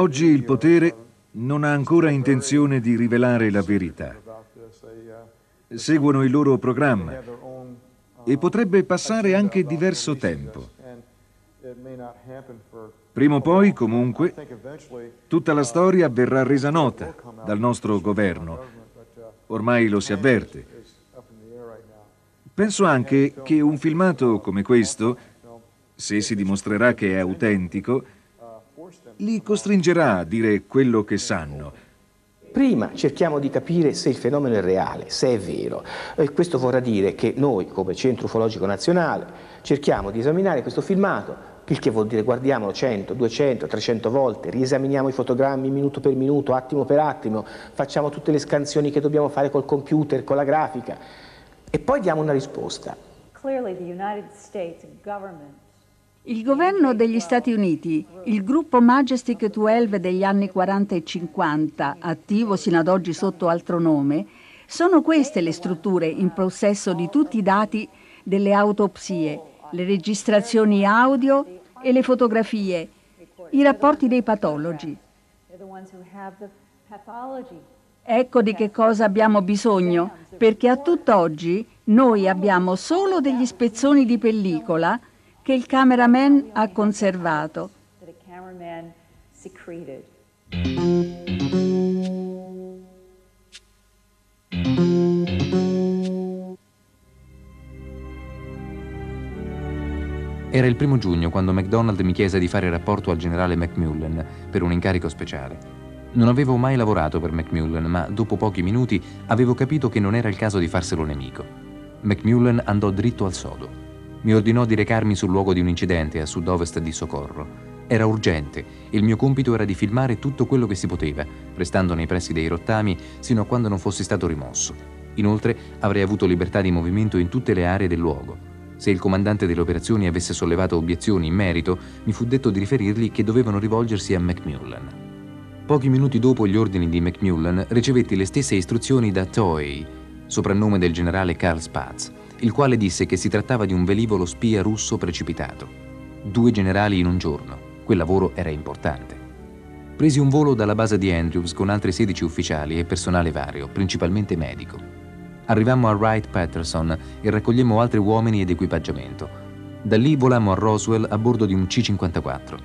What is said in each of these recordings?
Oggi il potere non ha ancora intenzione di rivelare la verità. Seguono il loro programma e potrebbe passare anche diverso tempo. Prima o poi, comunque, tutta la storia verrà resa nota dal nostro governo. Ormai lo si avverte. Penso anche che un filmato come questo, se si dimostrerà che è autentico, li costringerà a dire quello che sanno. Prima cerchiamo di capire se il fenomeno è reale, se è vero. E questo vorrà dire che noi, come Centro Ufologico Nazionale, cerchiamo di esaminare questo filmato, il che vuol dire guardiamolo 100, 200, 300 volte, riesaminiamo i fotogrammi minuto per minuto, attimo per attimo, facciamo tutte le scansioni che dobbiamo fare col computer, con la grafica e poi diamo una risposta. Il governo degli Stati Uniti, il gruppo Majestic 12 degli anni 40 e 50, attivo sino ad oggi sotto altro nome, sono queste le strutture in possesso di tutti i dati delle autopsie, le registrazioni audio e le fotografie, i rapporti dei patologi. Ecco di che cosa abbiamo bisogno, perché a tutt'oggi noi abbiamo solo degli spezzoni di pellicola che il cameraman ha conservato. Era il primo giugno quando MacDonald mi chiese di fare rapporto al generale Macmillan per un incarico speciale. Non avevo mai lavorato per Macmillan, ma dopo pochi minuti avevo capito che non era il caso di farselo nemico. Macmillan andò dritto al sodo. Mi ordinò di recarmi sul luogo di un incidente a sud-ovest di Socorro. Era urgente il mio compito era di filmare tutto quello che si poteva, restando nei pressi dei rottami sino a quando non fossi stato rimosso. Inoltre avrei avuto libertà di movimento in tutte le aree del luogo. Se il comandante delle operazioni avesse sollevato obiezioni in merito, mi fu detto di riferirgli che dovevano rivolgersi a Macmillan. Pochi minuti dopo gli ordini di Macmillan ricevetti le stesse istruzioni da Toei, soprannome del generale Karl Spatz, il quale disse che si trattava di un velivolo spia russo precipitato. Due generali in un giorno. Quel lavoro era importante. Presi un volo dalla base di Andrews con altri 16 ufficiali e personale vario, principalmente medico. Arrivammo a Wright-Patterson e raccogliemmo altri uomini ed equipaggiamento. Da lì volammo a Roswell a bordo di un C-54.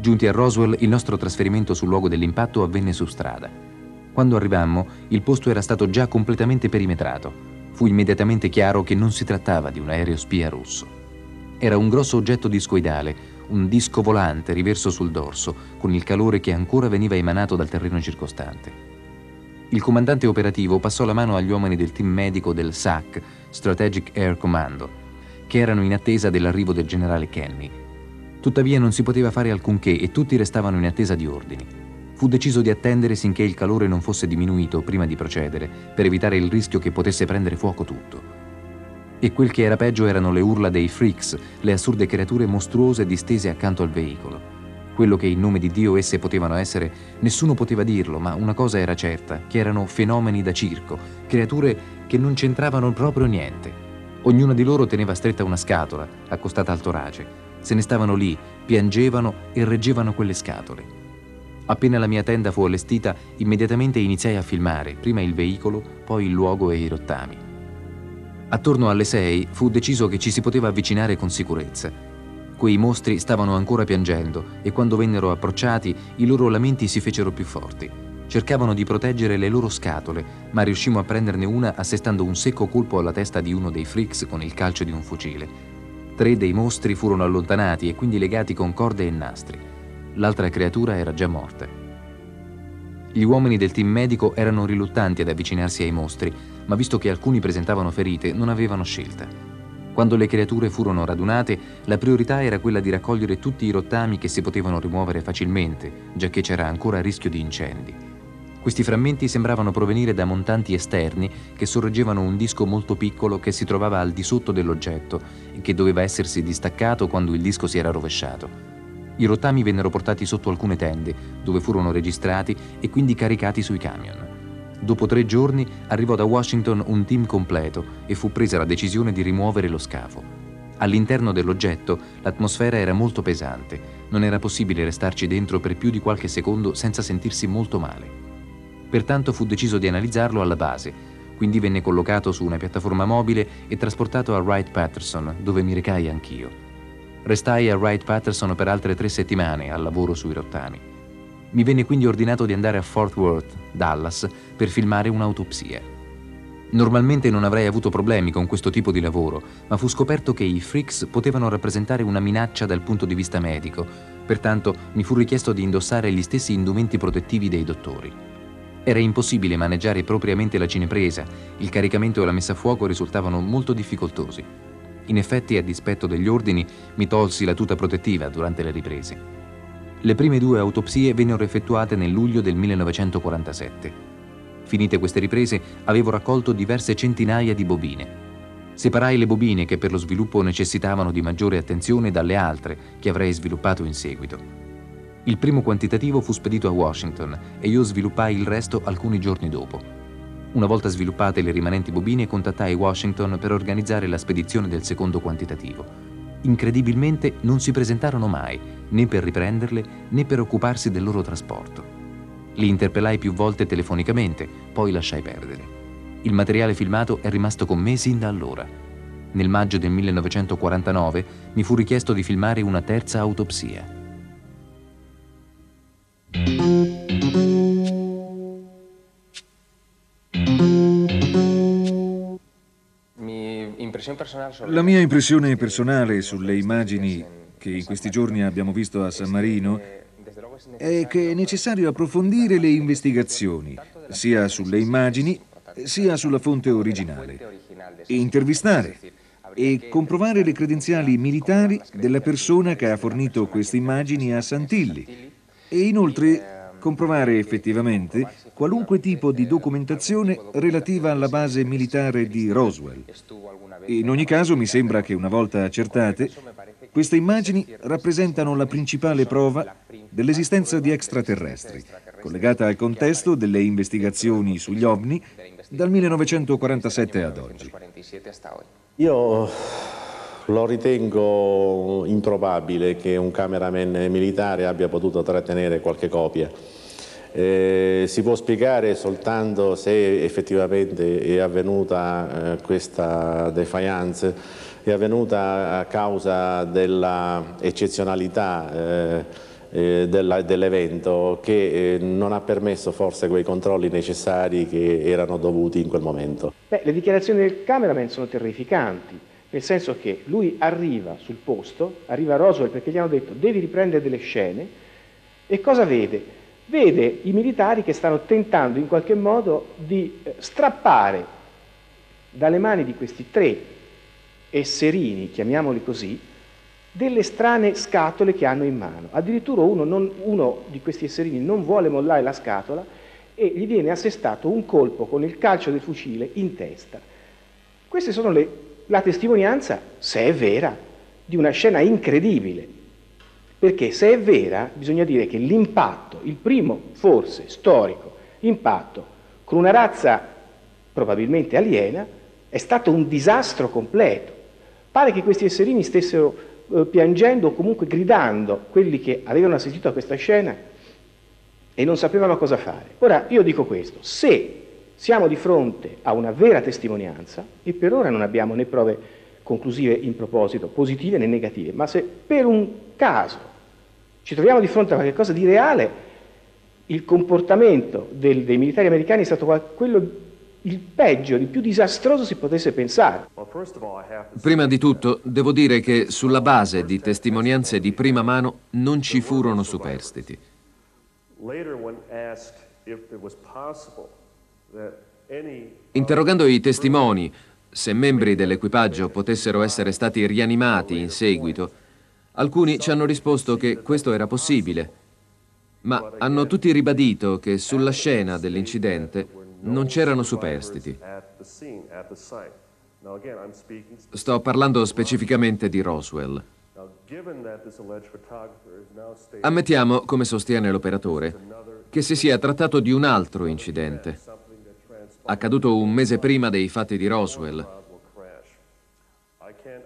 Giunti a Roswell, il nostro trasferimento sul luogo dell'impatto avvenne su strada. Quando arrivammo, il posto era stato già completamente perimetrato. Fu immediatamente chiaro che non si trattava di un aereo spia russo. Era un grosso oggetto discoidale, un disco volante riverso sul dorso, con il calore che ancora veniva emanato dal terreno circostante. Il comandante operativo passò la mano agli uomini del team medico del SAC, Strategic Air Commando, che erano in attesa dell'arrivo del generale Kenny. Tuttavia non si poteva fare alcunché e tutti restavano in attesa di ordini. Fu deciso di attendere sinché il calore non fosse diminuito prima di procedere, per evitare il rischio che potesse prendere fuoco tutto. E quel che era peggio erano le urla dei freaks, le assurde creature mostruose distese accanto al veicolo. Quello che in nome di Dio esse potevano essere, nessuno poteva dirlo, ma una cosa era certa, che erano fenomeni da circo, creature che non c'entravano proprio niente. Ognuna di loro teneva stretta una scatola, accostata al torace. Se ne stavano lì, piangevano e reggevano quelle scatole. Appena la mia tenda fu allestita, immediatamente iniziai a filmare, prima il veicolo, poi il luogo e i rottami. Attorno alle sei fu deciso che ci si poteva avvicinare con sicurezza. Quei mostri stavano ancora piangendo e quando vennero approcciati i loro lamenti si fecero più forti. Cercavano di proteggere le loro scatole, ma riuscimmo a prenderne una assestando un secco colpo alla testa di uno dei freaks con il calcio di un fucile. Tre dei mostri furono allontanati e quindi legati con corde e nastri. L'altra creatura era già morta. Gli uomini del team medico erano riluttanti ad avvicinarsi ai mostri, ma visto che alcuni presentavano ferite, non avevano scelta. Quando le creature furono radunate, la priorità era quella di raccogliere tutti i rottami che si potevano rimuovere facilmente, giacché c'era ancora rischio di incendi. Questi frammenti sembravano provenire da montanti esterni che sorreggevano un disco molto piccolo che si trovava al di sotto dell'oggetto e che doveva essersi distaccato quando il disco si era rovesciato. I rottami vennero portati sotto alcune tende, dove furono registrati e quindi caricati sui camion. Dopo tre giorni arrivò da Washington un team completo e fu presa la decisione di rimuovere lo scafo. All'interno dell'oggetto l'atmosfera era molto pesante, non era possibile restarci dentro per più di qualche secondo senza sentirsi molto male. Pertanto fu deciso di analizzarlo alla base, quindi venne collocato su una piattaforma mobile e trasportato a Wright-Patterson, dove mi recai anch'io. Restai a Wright-Patterson per altre tre settimane al lavoro sui rottami. Mi venne quindi ordinato di andare a Fort Worth, Dallas, per filmare un'autopsia. Normalmente non avrei avuto problemi con questo tipo di lavoro, ma fu scoperto che i freaks potevano rappresentare una minaccia dal punto di vista medico, pertanto mi fu richiesto di indossare gli stessi indumenti protettivi dei dottori. Era impossibile maneggiare propriamente la cinepresa, il caricamento e la messa a fuoco risultavano molto difficoltosi. In effetti, a dispetto degli ordini, mi tolsi la tuta protettiva durante le riprese. Le prime due autopsie vennero effettuate nel luglio del 1947. Finite queste riprese, avevo raccolto diverse centinaia di bobine. Separai le bobine che per lo sviluppo necessitavano di maggiore attenzione dalle altre che avrei sviluppato in seguito. Il primo quantitativo fu spedito a Washington e io sviluppai il resto alcuni giorni dopo. Una volta sviluppate le rimanenti bobine, contattai Washington per organizzare la spedizione del secondo quantitativo. Incredibilmente non si presentarono mai, né per riprenderle né per occuparsi del loro trasporto. Li interpellai più volte telefonicamente, poi lasciai perdere. Il materiale filmato è rimasto con me sin da allora. Nel maggio del 1949 mi fu richiesto di filmare una terza autopsia. La mia impressione personale sulle immagini che in questi giorni abbiamo visto a San Marino è che è necessario approfondire le investigazioni, sia sulle immagini sia sulla fonte originale, intervistare e comprovare le credenziali militari della persona che ha fornito queste immagini a Santilli. E inoltre comprovare effettivamente qualunque tipo di documentazione relativa alla base militare di Roswell. In ogni caso mi sembra che una volta accertate, queste immagini rappresentano la principale prova dell'esistenza di extraterrestri, collegata al contesto delle investigazioni sugli ovni dal 1947 ad oggi. Io lo ritengo improbabile che un cameraman militare abbia potuto trattenere qualche copia. Eh, si può spiegare soltanto se effettivamente è avvenuta eh, questa defiance, è avvenuta a causa dell'eccezionalità eh, eh dell'evento che eh, non ha permesso forse quei controlli necessari che erano dovuti in quel momento. Beh, le dichiarazioni del cameraman sono terrificanti nel senso che lui arriva sul posto, arriva a Roswell perché gli hanno detto devi riprendere delle scene e cosa vede? Vede i militari che stanno tentando in qualche modo di eh, strappare dalle mani di questi tre esserini, chiamiamoli così, delle strane scatole che hanno in mano. Addirittura uno, non, uno di questi esserini non vuole mollare la scatola e gli viene assestato un colpo con il calcio del fucile in testa. Queste sono le la testimonianza, se è vera, di una scena incredibile. Perché se è vera, bisogna dire che l'impatto, il primo forse storico impatto con una razza probabilmente aliena, è stato un disastro completo. Pare che questi esserini stessero eh, piangendo o comunque gridando quelli che avevano assistito a questa scena e non sapevano cosa fare. Ora io dico questo, se siamo di fronte a una vera testimonianza e per ora non abbiamo né prove conclusive in proposito, positive né negative, ma se per un caso ci troviamo di fronte a qualcosa di reale, il comportamento del, dei militari americani è stato quello il peggio, il più disastroso si potesse pensare. Prima di tutto, devo dire che sulla base di testimonianze di prima mano non ci furono superstiti. Interrogando i testimoni se membri dell'equipaggio potessero essere stati rianimati in seguito, alcuni ci hanno risposto che questo era possibile, ma hanno tutti ribadito che sulla scena dell'incidente non c'erano superstiti. Sto parlando specificamente di Roswell. Ammettiamo, come sostiene l'operatore, che si sia trattato di un altro incidente accaduto un mese prima dei fatti di Roswell.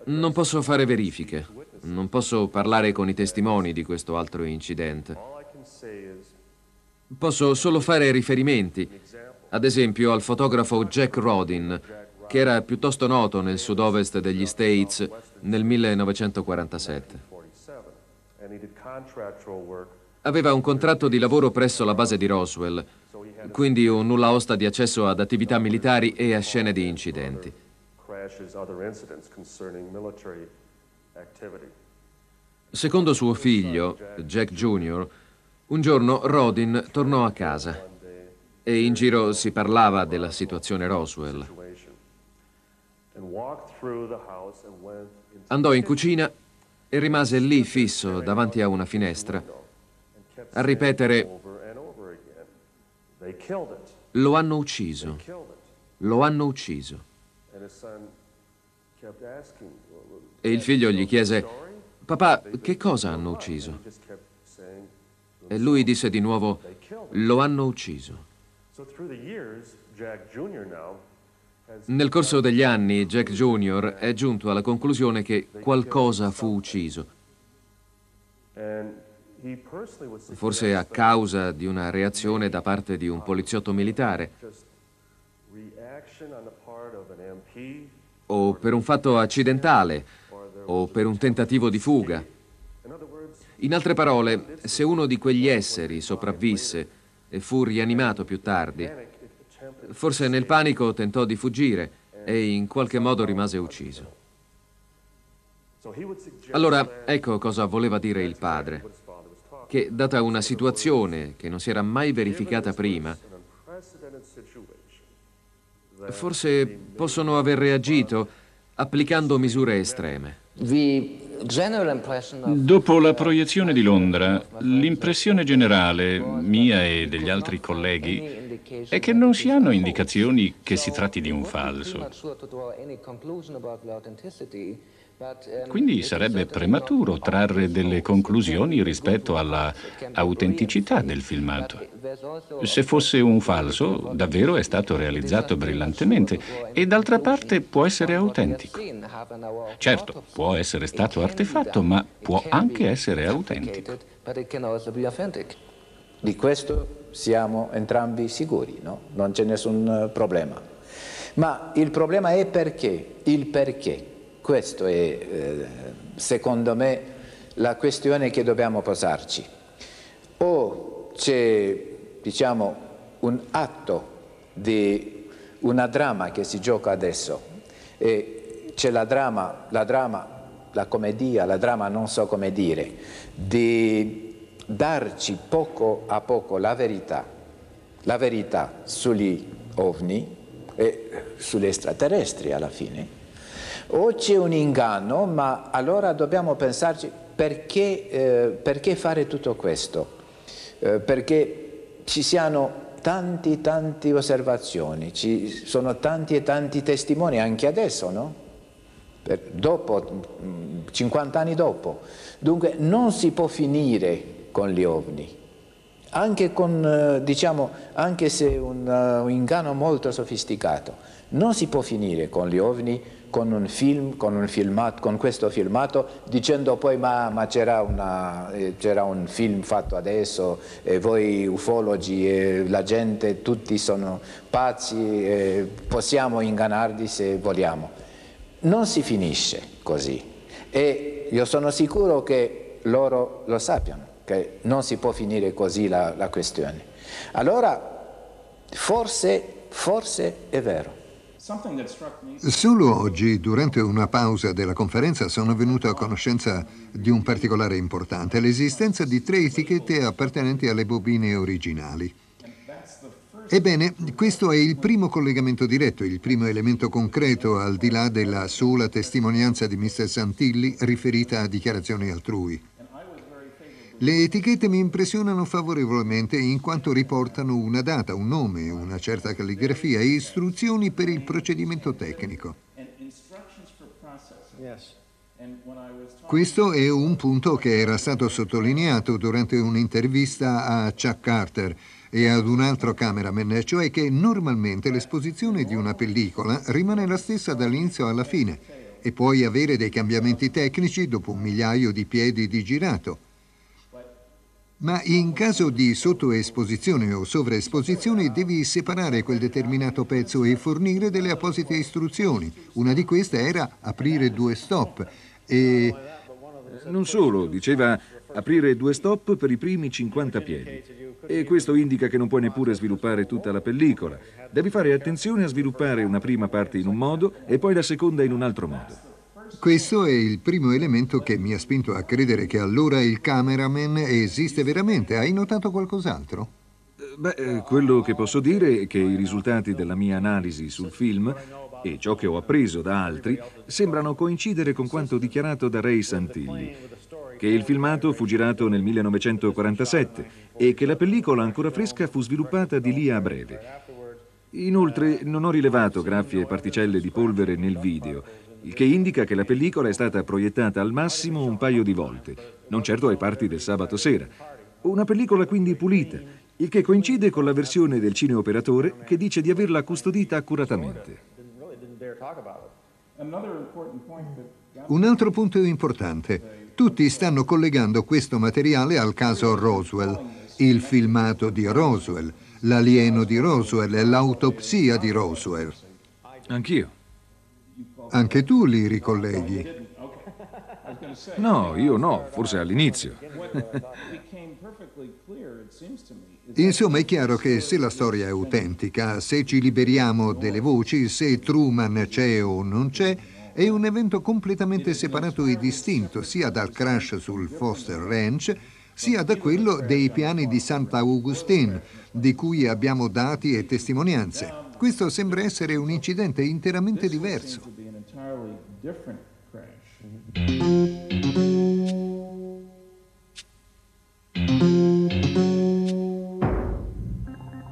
Non posso fare verifiche. Non posso parlare con i testimoni di questo altro incidente. Posso solo fare riferimenti, ad esempio al fotografo Jack Rodin, che era piuttosto noto nel sud-ovest degli States nel 1947. Aveva un contratto di lavoro presso la base di Roswell, quindi un nulla osta di accesso ad attività militari e a scene di incidenti. Secondo suo figlio, Jack Jr., un giorno Rodin tornò a casa e in giro si parlava della situazione Roswell. Andò in cucina e rimase lì fisso davanti a una finestra a ripetere lo hanno ucciso, lo hanno ucciso. E il figlio gli chiese, papà, che cosa hanno ucciso? E lui disse di nuovo, lo hanno ucciso. Nel corso degli anni Jack Jr. è giunto alla conclusione che qualcosa fu ucciso. Forse a causa di una reazione da parte di un poliziotto militare o per un fatto accidentale o per un tentativo di fuga. In altre parole, se uno di quegli esseri sopravvisse e fu rianimato più tardi, forse nel panico tentò di fuggire e in qualche modo rimase ucciso. Allora, ecco cosa voleva dire il padre, che data una situazione che non si era mai verificata prima, forse possono aver reagito applicando misure estreme. Dopo la proiezione di Londra, l'impressione generale, mia e degli altri colleghi, è che non si hanno indicazioni che si tratti di un falso. Quindi sarebbe prematuro trarre delle conclusioni rispetto alla autenticità del filmato. Se fosse un falso, davvero è stato realizzato brillantemente e d'altra parte può essere autentico. Certo, può essere stato artefatto, ma può anche essere autentico. Di questo siamo entrambi sicuri, no? non c'è nessun problema. Ma il problema è perché, il perché. Questo è, eh, secondo me, la questione che dobbiamo posarci. O c'è, diciamo, un atto di una dramma che si gioca adesso e c'è la dramma, la dramma, la commedia, la dramma non so come dire, di darci poco a poco la verità, la verità sugli ovni e sugli extraterrestri alla fine o c'è un inganno, ma allora dobbiamo pensarci perché, eh, perché fare tutto questo? Eh, perché ci siano tanti, tante osservazioni, ci sono tanti e tanti testimoni anche adesso, no? Per, dopo, 50 anni dopo. Dunque non si può finire con gli ovni. Anche, con, eh, diciamo, anche se un, uh, un inganno molto sofisticato, non si può finire con gli ovni con un film, con, un filmato, con questo filmato, dicendo poi ma, ma c'era, eh, un film fatto adesso e voi ufologi e la gente, tutti sono pazzi, possiamo ingannarli se vogliamo. Non si finisce così e io sono sicuro che loro lo sappiano, che non si può finire così la, la questione. Allora, forse, forse è vero. Solo oggi, durante una pausa della conferenza, sono venuto a conoscenza di un particolare importante, l'esistenza di tre etichette appartenenti alle bobine originali. Ebbene, questo è il primo collegamento diretto, il primo elemento concreto al di là della sola testimonianza di Mr. Santilli riferita a dichiarazioni altrui. Le etichette mi impressionano favorevolmente in quanto riportano una data, un nome, una certa calligrafia e istruzioni per il procedimento tecnico. Questo è un punto che era stato sottolineato durante un'intervista a Chuck Carter e ad un altro cameraman, cioè che normalmente l'esposizione di una pellicola rimane la stessa dall'inizio alla fine e puoi avere dei cambiamenti tecnici dopo un migliaio di piedi di girato. Ma in caso di sottoesposizione o sovraesposizione devi separare quel determinato pezzo e fornire delle apposite istruzioni. Una di queste era aprire due stop e... Non solo, diceva aprire due stop per i primi 50 piedi. E questo indica che non puoi neppure sviluppare tutta la pellicola. Devi fare attenzione a sviluppare una prima parte in un modo e poi la seconda in un altro modo. Questo è il primo elemento che mi ha spinto a credere che allora il cameraman esiste veramente. Hai notato qualcos'altro? Beh, eh, quello che posso dire è che i risultati della mia analisi sul film e ciò che ho appreso da altri sembrano coincidere con quanto dichiarato da Ray Santilli, che il filmato fu girato nel 1947 e che la pellicola ancora fresca fu sviluppata di lì a breve. Inoltre non ho rilevato graffie e particelle di polvere nel video, il che indica che la pellicola è stata proiettata al massimo un paio di volte, non certo ai parti del sabato sera. Una pellicola quindi pulita, il che coincide con la versione del cineoperatore che dice di averla custodita accuratamente. Un altro punto importante. Tutti stanno collegando questo materiale al caso Roswell, il filmato di Roswell, l'alieno di Roswell e l'autopsia di Roswell. Anch'io. Anche tu li ricolleghi? No, io no, forse all'inizio. Insomma, è chiaro che se la storia è autentica, se ci liberiamo delle voci, se Truman c'è o non c'è, è un evento completamente separato e distinto sia dal crash sul Foster Ranch, sia da quello dei piani di Santa Augustine, di cui abbiamo dati e testimonianze. Questo sembra essere un incidente interamente diverso.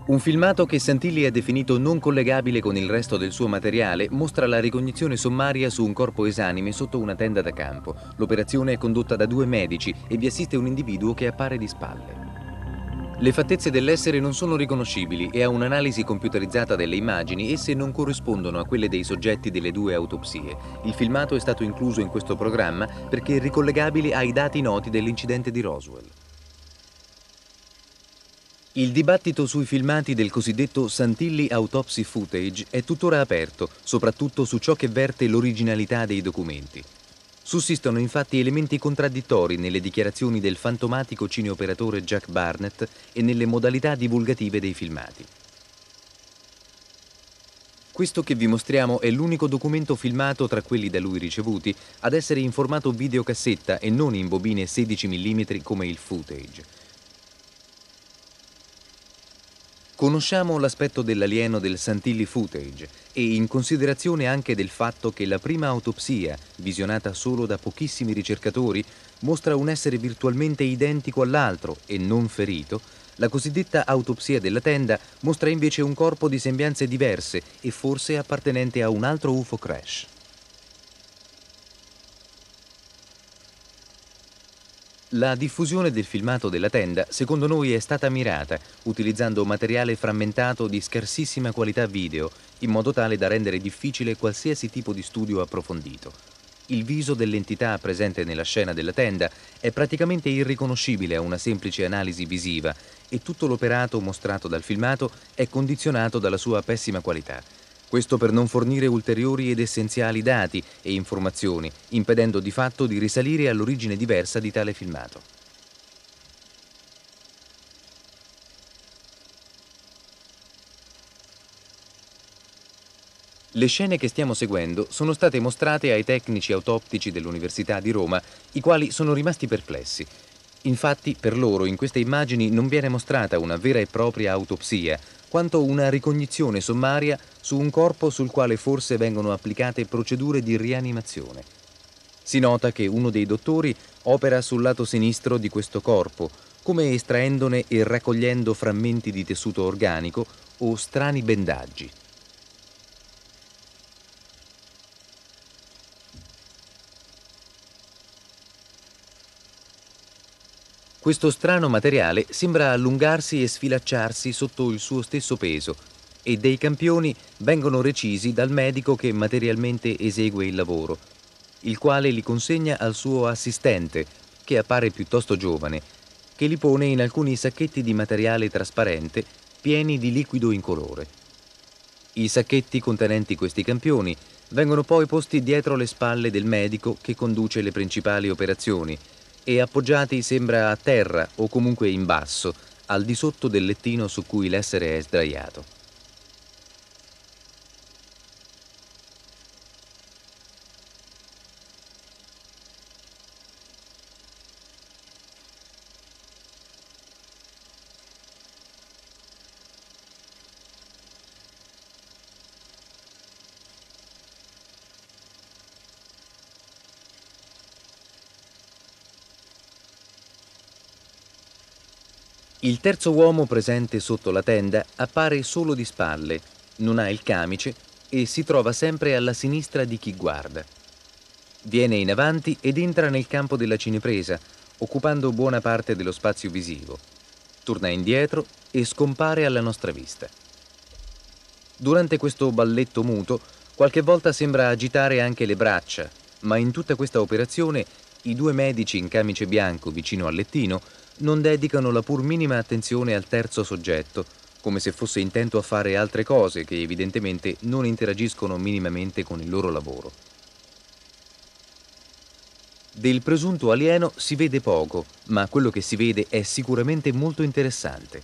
Un filmato che Santilli ha definito non collegabile con il resto del suo materiale mostra la ricognizione sommaria su un corpo esanime sotto una tenda da campo. L'operazione è condotta da due medici e vi assiste un individuo che appare di spalle. Le fattezze dell'essere non sono riconoscibili e a un'analisi computerizzata delle immagini esse non corrispondono a quelle dei soggetti delle due autopsie. Il filmato è stato incluso in questo programma perché ricollegabile ai dati noti dell'incidente di Roswell. Il dibattito sui filmati del cosiddetto Santilli Autopsy Footage è tuttora aperto, soprattutto su ciò che verte l'originalità dei documenti. Sussistono infatti elementi contraddittori nelle dichiarazioni del fantomatico cineoperatore Jack Barnett e nelle modalità divulgative dei filmati. Questo che vi mostriamo è l'unico documento filmato tra quelli da lui ricevuti ad essere in formato videocassetta e non in bobine 16 mm come il footage. Conosciamo l'aspetto dell'alieno del Santilli footage e in considerazione anche del fatto che la prima autopsia, visionata solo da pochissimi ricercatori, mostra un essere virtualmente identico all'altro e non ferito, la cosiddetta autopsia della tenda mostra invece un corpo di sembianze diverse e forse appartenente a un altro UFO crash. La diffusione del filmato della tenda, secondo noi, è stata mirata, utilizzando materiale frammentato di scarsissima qualità video, in modo tale da rendere difficile qualsiasi tipo di studio approfondito. Il viso dell'entità presente nella scena della tenda è praticamente irriconoscibile a una semplice analisi visiva e tutto l'operato mostrato dal filmato è condizionato dalla sua pessima qualità. Questo per non fornire ulteriori ed essenziali dati e informazioni, impedendo di fatto di risalire all'origine diversa di tale filmato. Le scene che stiamo seguendo sono state mostrate ai tecnici autoptici dell'Università di Roma, i quali sono rimasti perplessi. Infatti, per loro in queste immagini non viene mostrata una vera e propria autopsia, quanto una ricognizione sommaria su un corpo sul quale forse vengono applicate procedure di rianimazione. Si nota che uno dei dottori opera sul lato sinistro di questo corpo, come estraendone e raccogliendo frammenti di tessuto organico o strani bendaggi. Questo strano materiale sembra allungarsi e sfilacciarsi sotto il suo stesso peso e dei campioni vengono recisi dal medico che materialmente esegue il lavoro, il quale li consegna al suo assistente, che appare piuttosto giovane, che li pone in alcuni sacchetti di materiale trasparente pieni di liquido incolore. I sacchetti contenenti questi campioni vengono poi posti dietro le spalle del medico che conduce le principali operazioni e appoggiati sembra a terra o comunque in basso, al di sotto del lettino su cui l'essere è sdraiato. Il terzo uomo presente sotto la tenda appare solo di spalle, non ha il camice e si trova sempre alla sinistra di chi guarda. Viene in avanti ed entra nel campo della cinepresa, occupando buona parte dello spazio visivo. Torna indietro e scompare alla nostra vista. Durante questo balletto muto, qualche volta sembra agitare anche le braccia, ma in tutta questa operazione i due medici in camice bianco vicino al lettino non dedicano la pur minima attenzione al terzo soggetto, come se fosse intento a fare altre cose che evidentemente non interagiscono minimamente con il loro lavoro. Del presunto alieno si vede poco, ma quello che si vede è sicuramente molto interessante.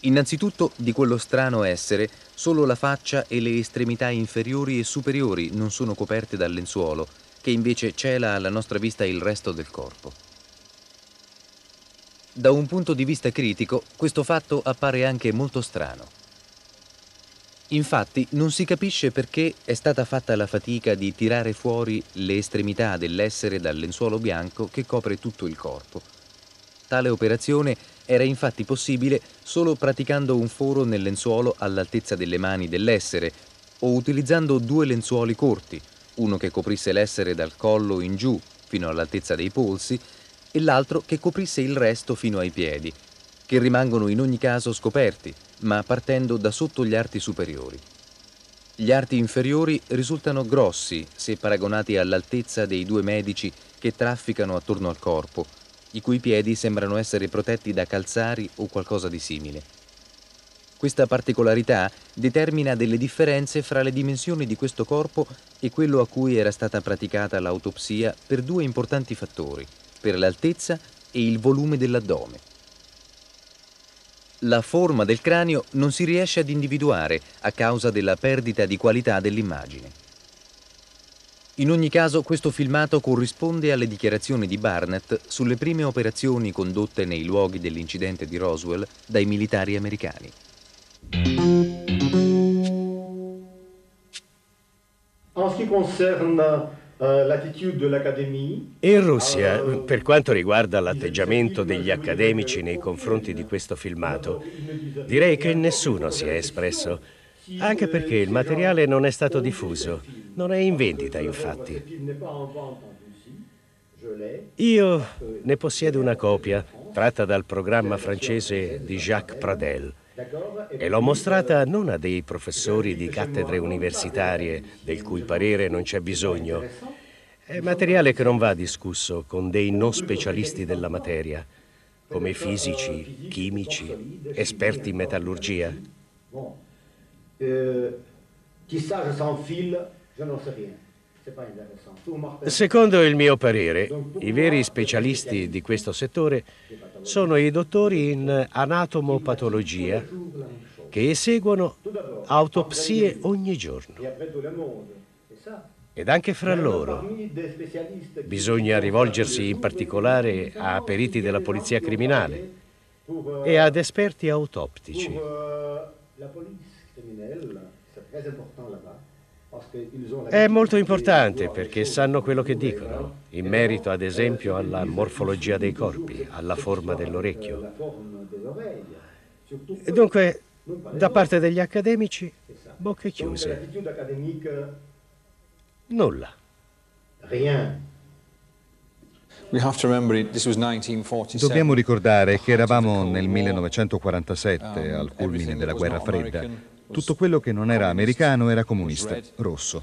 Innanzitutto di quello strano essere, solo la faccia e le estremità inferiori e superiori non sono coperte dal lenzuolo, che invece cela alla nostra vista il resto del corpo. Da un punto di vista critico, questo fatto appare anche molto strano. Infatti non si capisce perché è stata fatta la fatica di tirare fuori le estremità dell'essere dal lenzuolo bianco che copre tutto il corpo. Tale operazione era infatti possibile solo praticando un foro nel lenzuolo all'altezza delle mani dell'essere o utilizzando due lenzuoli corti, uno che coprisse l'essere dal collo in giù fino all'altezza dei polsi e l'altro che coprisse il resto fino ai piedi, che rimangono in ogni caso scoperti, ma partendo da sotto gli arti superiori. Gli arti inferiori risultano grossi se paragonati all'altezza dei due medici che trafficano attorno al corpo, i cui piedi sembrano essere protetti da calzari o qualcosa di simile. Questa particolarità determina delle differenze fra le dimensioni di questo corpo e quello a cui era stata praticata l'autopsia per due importanti fattori – per l'altezza e il volume dell'addome. La forma del cranio non si riesce ad individuare a causa della perdita di qualità dell'immagine. In ogni caso questo filmato corrisponde alle dichiarazioni di Barnett sulle prime operazioni condotte nei luoghi dell'incidente di Roswell dai militari americani. En ce qui concerne In Russia, per quanto riguarda l'atteggiamento degli accademici nei confronti di questo filmato, direi che nessuno si è espresso, anche perché il materiale non è stato diffuso, non è in vendita infatti. Io ne possiedo una copia, tratta dal programma francese di Jacques Pradel, e l'ho mostrata non a dei professori di cattedre universitarie del cui parere non c'è bisogno. È materiale che non va discusso con dei non specialisti della materia, come fisici, chimici, esperti in metallurgia. Secondo il mio parere, i veri specialisti di questo settore sono i dottori in anatomopatologia che eseguono autopsie ogni giorno. Ed anche fra loro bisogna rivolgersi in particolare a periti della polizia criminale e ad esperti autoptici. È molto importante perché sanno quello che dicono, in merito ad esempio alla morfologia dei corpi, alla forma dell'orecchio. Dunque, da parte degli accademici, bocche chiuse. Nulla. Dobbiamo ricordare che eravamo nel 1947, al culmine della guerra fredda. Tutto quello che non era americano era comunista, rosso.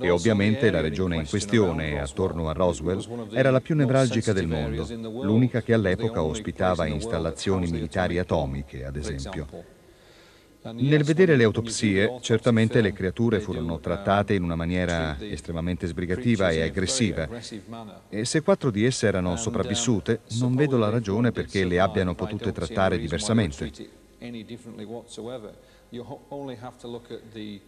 E ovviamente la regione in questione, attorno a Roswell, era la più nevralgica del mondo, l'unica che all'epoca ospitava installazioni militari atomiche, ad esempio. Nel vedere le autopsie, certamente le creature furono trattate in una maniera estremamente sbrigativa e aggressiva e se quattro di esse erano sopravvissute, non vedo la ragione perché le abbiano potute trattare diversamente.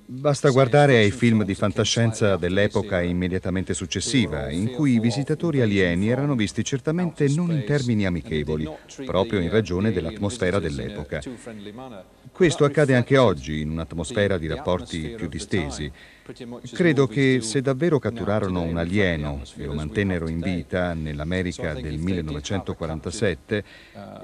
Basta guardare ai film di fantascienza dell'epoca immediatamente successiva, in cui i visitatori alieni erano visti certamente non in termini amichevoli, proprio in ragione dell'atmosfera dell'epoca. Questo accade anche oggi, in un'atmosfera di rapporti più distesi. Credo che se davvero catturarono un alieno e lo mantennero in vita nell'America del 1947,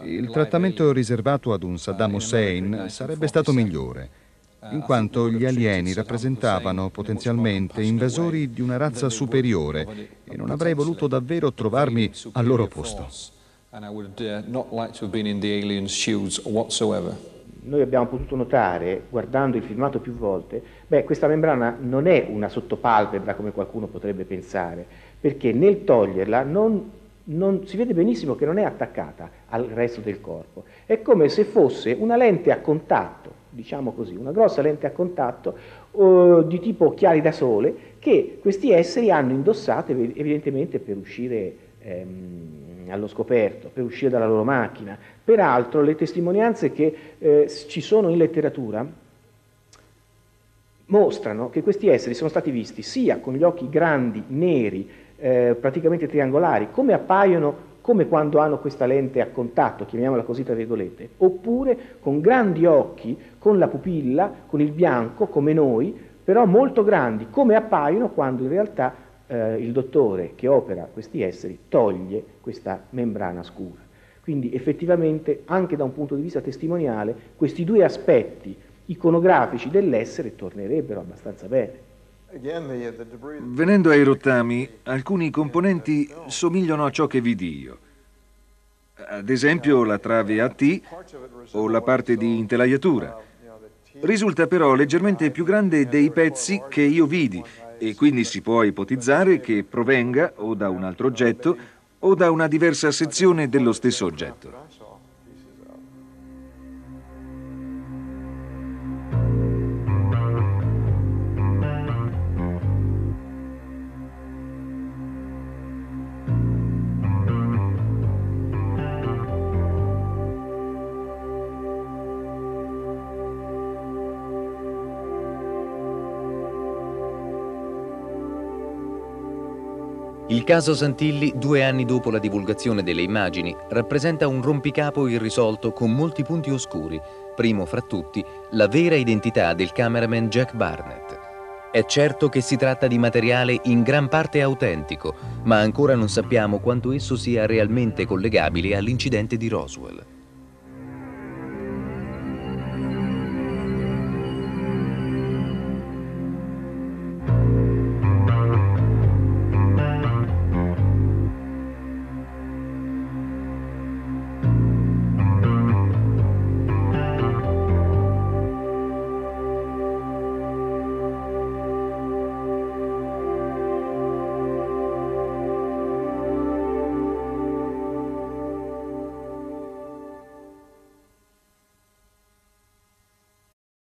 il trattamento riservato ad un Saddam Hussein sarebbe stato migliore in quanto gli alieni rappresentavano potenzialmente invasori di una razza superiore e non avrei voluto davvero trovarmi al loro posto. Noi abbiamo potuto notare, guardando il filmato più volte, beh, questa membrana non è una sottopalpebra come qualcuno potrebbe pensare, perché nel toglierla non, non, si vede benissimo che non è attaccata al resto del corpo. È come se fosse una lente a contatto diciamo così, una grossa lente a contatto uh, di tipo occhiali da sole che questi esseri hanno indossato evidentemente per uscire ehm, allo scoperto, per uscire dalla loro macchina. Peraltro le testimonianze che eh, ci sono in letteratura mostrano che questi esseri sono stati visti sia con gli occhi grandi, neri, eh, praticamente triangolari, come appaiono come quando hanno questa lente a contatto, chiamiamola così tra virgolette, oppure con grandi occhi, con la pupilla, con il bianco, come noi, però molto grandi, come appaiono quando in realtà eh, il dottore che opera questi esseri toglie questa membrana scura. Quindi effettivamente, anche da un punto di vista testimoniale, questi due aspetti iconografici dell'essere tornerebbero abbastanza bene. Venendo ai rottami, alcuni componenti somigliano a ciò che vidi io. Ad esempio la trave a T o la parte di intelaiatura. Risulta però leggermente più grande dei pezzi che io vidi e quindi si può ipotizzare che provenga o da un altro oggetto o da una diversa sezione dello stesso oggetto. Il caso Santilli, due anni dopo la divulgazione delle immagini, rappresenta un rompicapo irrisolto con molti punti oscuri, primo fra tutti la vera identità del cameraman Jack Barnett. È certo che si tratta di materiale in gran parte autentico, ma ancora non sappiamo quanto esso sia realmente collegabile all'incidente di Roswell.